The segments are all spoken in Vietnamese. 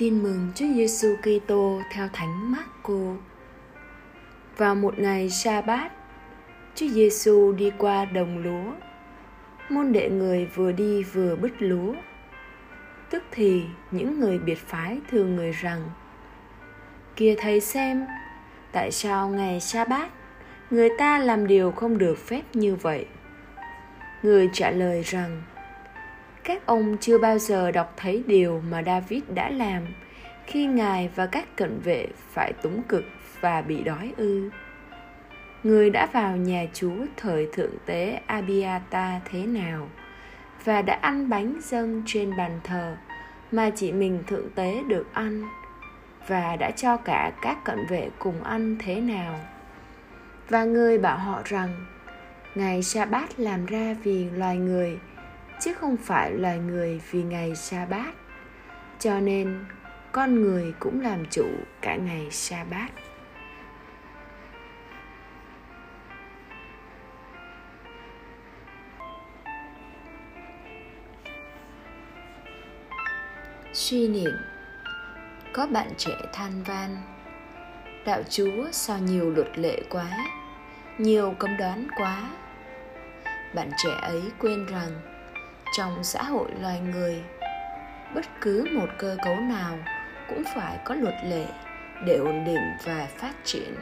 Tin mừng Chúa Giêsu Kitô theo Thánh Marco. Vào một ngày sa-bát, Chúa Giêsu đi qua đồng lúa. Môn đệ người vừa đi vừa bứt lúa. Tức thì những người biệt phái thường người rằng: Kia thầy xem, tại sao ngày sa-bát người ta làm điều không được phép như vậy? Người trả lời rằng: các ông chưa bao giờ đọc thấy điều mà David đã làm khi ngài và các cận vệ phải túng cực và bị đói ư. Người đã vào nhà Chúa thời thượng tế Abiata thế nào và đã ăn bánh dâng trên bàn thờ mà chỉ mình thượng tế được ăn và đã cho cả các cận vệ cùng ăn thế nào. Và người bảo họ rằng ngày sa bát làm ra vì loài người chứ không phải loài người vì ngày sa bát. Cho nên, con người cũng làm chủ cả ngày sa bát. Suy niệm, có bạn trẻ than van, đạo chúa sao nhiều luật lệ quá, nhiều cấm đoán quá. Bạn trẻ ấy quên rằng trong xã hội loài người. Bất cứ một cơ cấu nào cũng phải có luật lệ để ổn định và phát triển.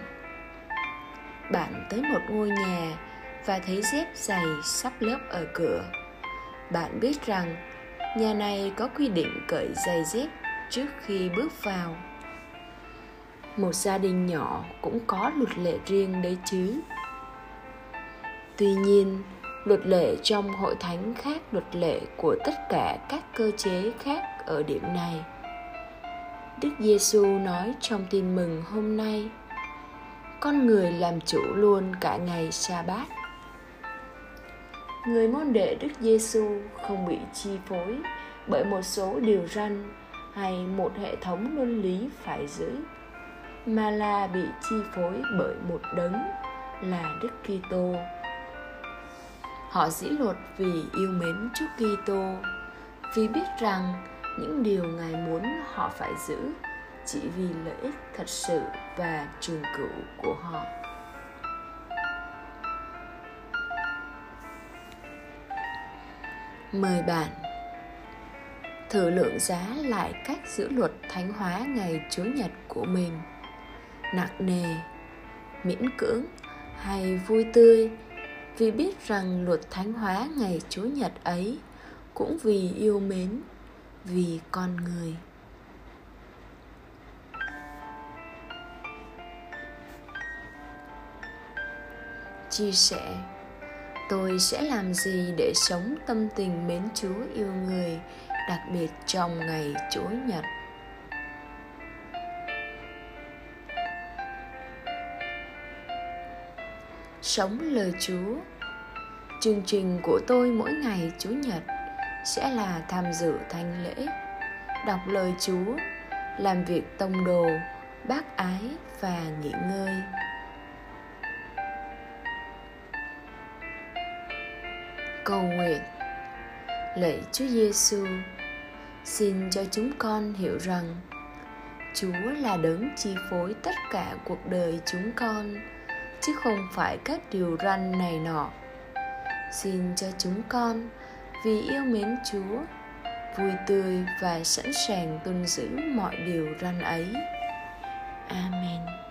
Bạn tới một ngôi nhà và thấy dép giày sắp lớp ở cửa. Bạn biết rằng nhà này có quy định cởi giày dép trước khi bước vào. Một gia đình nhỏ cũng có luật lệ riêng đấy chứ. Tuy nhiên luật lệ trong hội thánh khác luật lệ của tất cả các cơ chế khác ở điểm này. Đức giêsu nói trong tin mừng hôm nay, con người làm chủ luôn cả ngày sa bát người môn đệ đức giêsu không bị chi phối bởi một số điều răn hay một hệ thống luân lý phải giữ, mà là bị chi phối bởi một đấng là đức kitô. Họ dĩ luật vì yêu mến Chúa Kitô, vì biết rằng những điều Ngài muốn họ phải giữ chỉ vì lợi ích thật sự và trường cửu của họ. Mời bạn thử lượng giá lại cách giữ luật thánh hóa ngày Chúa Nhật của mình. Nặng nề, miễn cưỡng hay vui tươi vì biết rằng luật thánh hóa ngày Chúa Nhật ấy cũng vì yêu mến, vì con người. Chia sẻ Tôi sẽ làm gì để sống tâm tình mến Chúa yêu người, đặc biệt trong ngày Chúa Nhật? Sống lời Chúa. Chương trình của tôi mỗi ngày Chủ nhật sẽ là tham dự thánh lễ, đọc lời Chúa, làm việc tông đồ, bác ái và nghỉ ngơi. Cầu nguyện Lạy Chúa Giêsu, xin cho chúng con hiểu rằng Chúa là đấng chi phối tất cả cuộc đời chúng con chứ không phải các điều răn này nọ. Xin cho chúng con, vì yêu mến chúa, vui tươi và sẵn sàng tuân giữ mọi điều răn ấy. Amen.